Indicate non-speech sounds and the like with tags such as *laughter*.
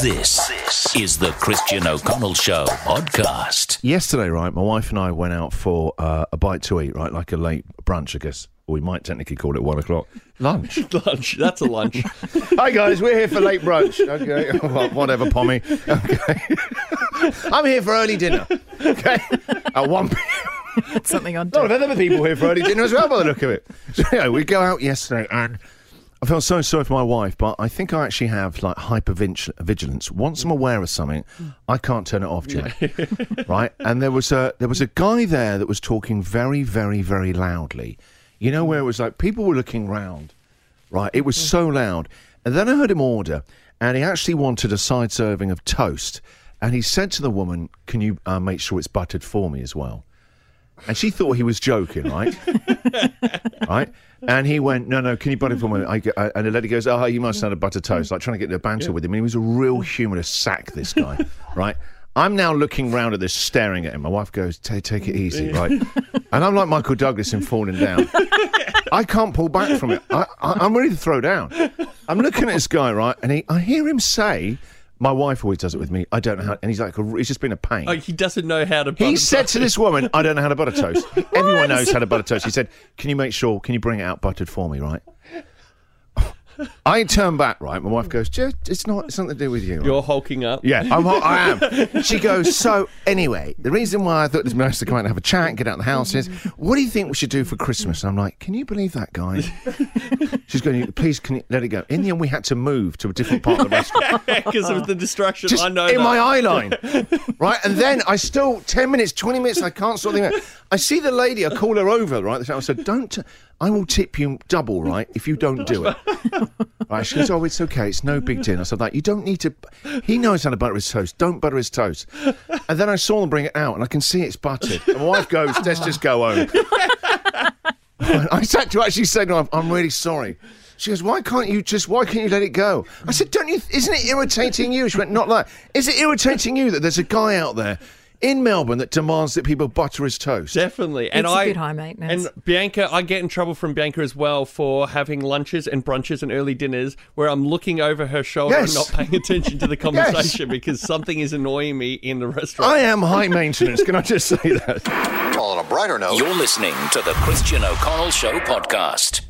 This is the Christian O'Connell Show podcast. Yesterday, right, my wife and I went out for uh, a bite to eat, right, like a late brunch, I guess. We might technically call it one o'clock. Lunch. *laughs* lunch. That's a lunch. *laughs* Hi guys, we're here for late brunch. Okay, *laughs* Well, whatever, Pommy. Okay, I'm here for early dinner. Okay, at one p.m. Something on A lot of other people here for early dinner as well, by the look of it. So anyway, we go out yesterday, and I felt so sorry for my wife, but I think I actually have like hypervigilance. Once I'm aware of something, I can't turn it off, Jay. *laughs* right? And there was a there was a guy there that was talking very, very, very loudly. You know where it was like people were looking round. Right? It was so loud. And then I heard him order, and he actually wanted a side serving of toast. And he said to the woman, "Can you uh, make sure it's buttered for me as well?" And she thought he was joking, right? *laughs* right? And he went, no, no, can you butter for me? I, I, and the lady goes, oh, you must have a butter toast, like trying to get the banter with him. And he was a real humorous sack, this guy, *laughs* right? I'm now looking round at this, staring at him. My wife goes, take, take it easy, right? *laughs* And I'm like Michael Douglas in Falling Down. I can't pull back from it. I, I, I'm ready to throw down. I'm looking at this guy, right? And he, I hear him say, my wife always does it with me. I don't know how, and he's like, he's just been a pain. Oh, he doesn't know how to. He said to this woman, I don't know how to butter toast. *laughs* Everyone knows how to butter toast. He said, Can you make sure, can you bring it out buttered for me, right? I turn back, right? My wife goes, It's not, it's nothing to do with you. You're hulking up. Yeah, I'm, I am. *laughs* She goes, So, anyway, the reason why I thought this nice to come out and have a chat and get out of the house is, What do you think we should do for Christmas? And I'm like, Can you believe that guy? *laughs* She's going, Please, can you let it go? In the end, we had to move to a different part of the restaurant. *laughs* because of the distraction. Just I know in that. my eye line. right? And then I still, 10 minutes, 20 minutes, I can't sort out. I see the lady, I call her over, right? I said, don't, t- I will tip you double, right, if you don't do it. Right? She goes, oh, it's okay, it's no big deal. I said, like, you don't need to, he knows how to butter his toast, don't butter his toast. And then I saw them bring it out, and I can see it's buttered. And my wife goes, let's just go home. *laughs* I had to actually say her, I'm really sorry. She goes, why can't you just, why can't you let it go? I said, don't you, isn't it irritating you? She went, not like, is it irritating you that there's a guy out there in Melbourne that demands that people butter his toast? Definitely, and It's a I bit high maintenance. And Bianca, I get in trouble from Bianca as well for having lunches and brunches and early dinners where I'm looking over her shoulder Yes. and not paying attention to the *laughs* conversation because something is annoying me in the restaurant. I am high maintenance, can I just say that? On a brighter note, You're listening to the Christian O'Connell Show podcast.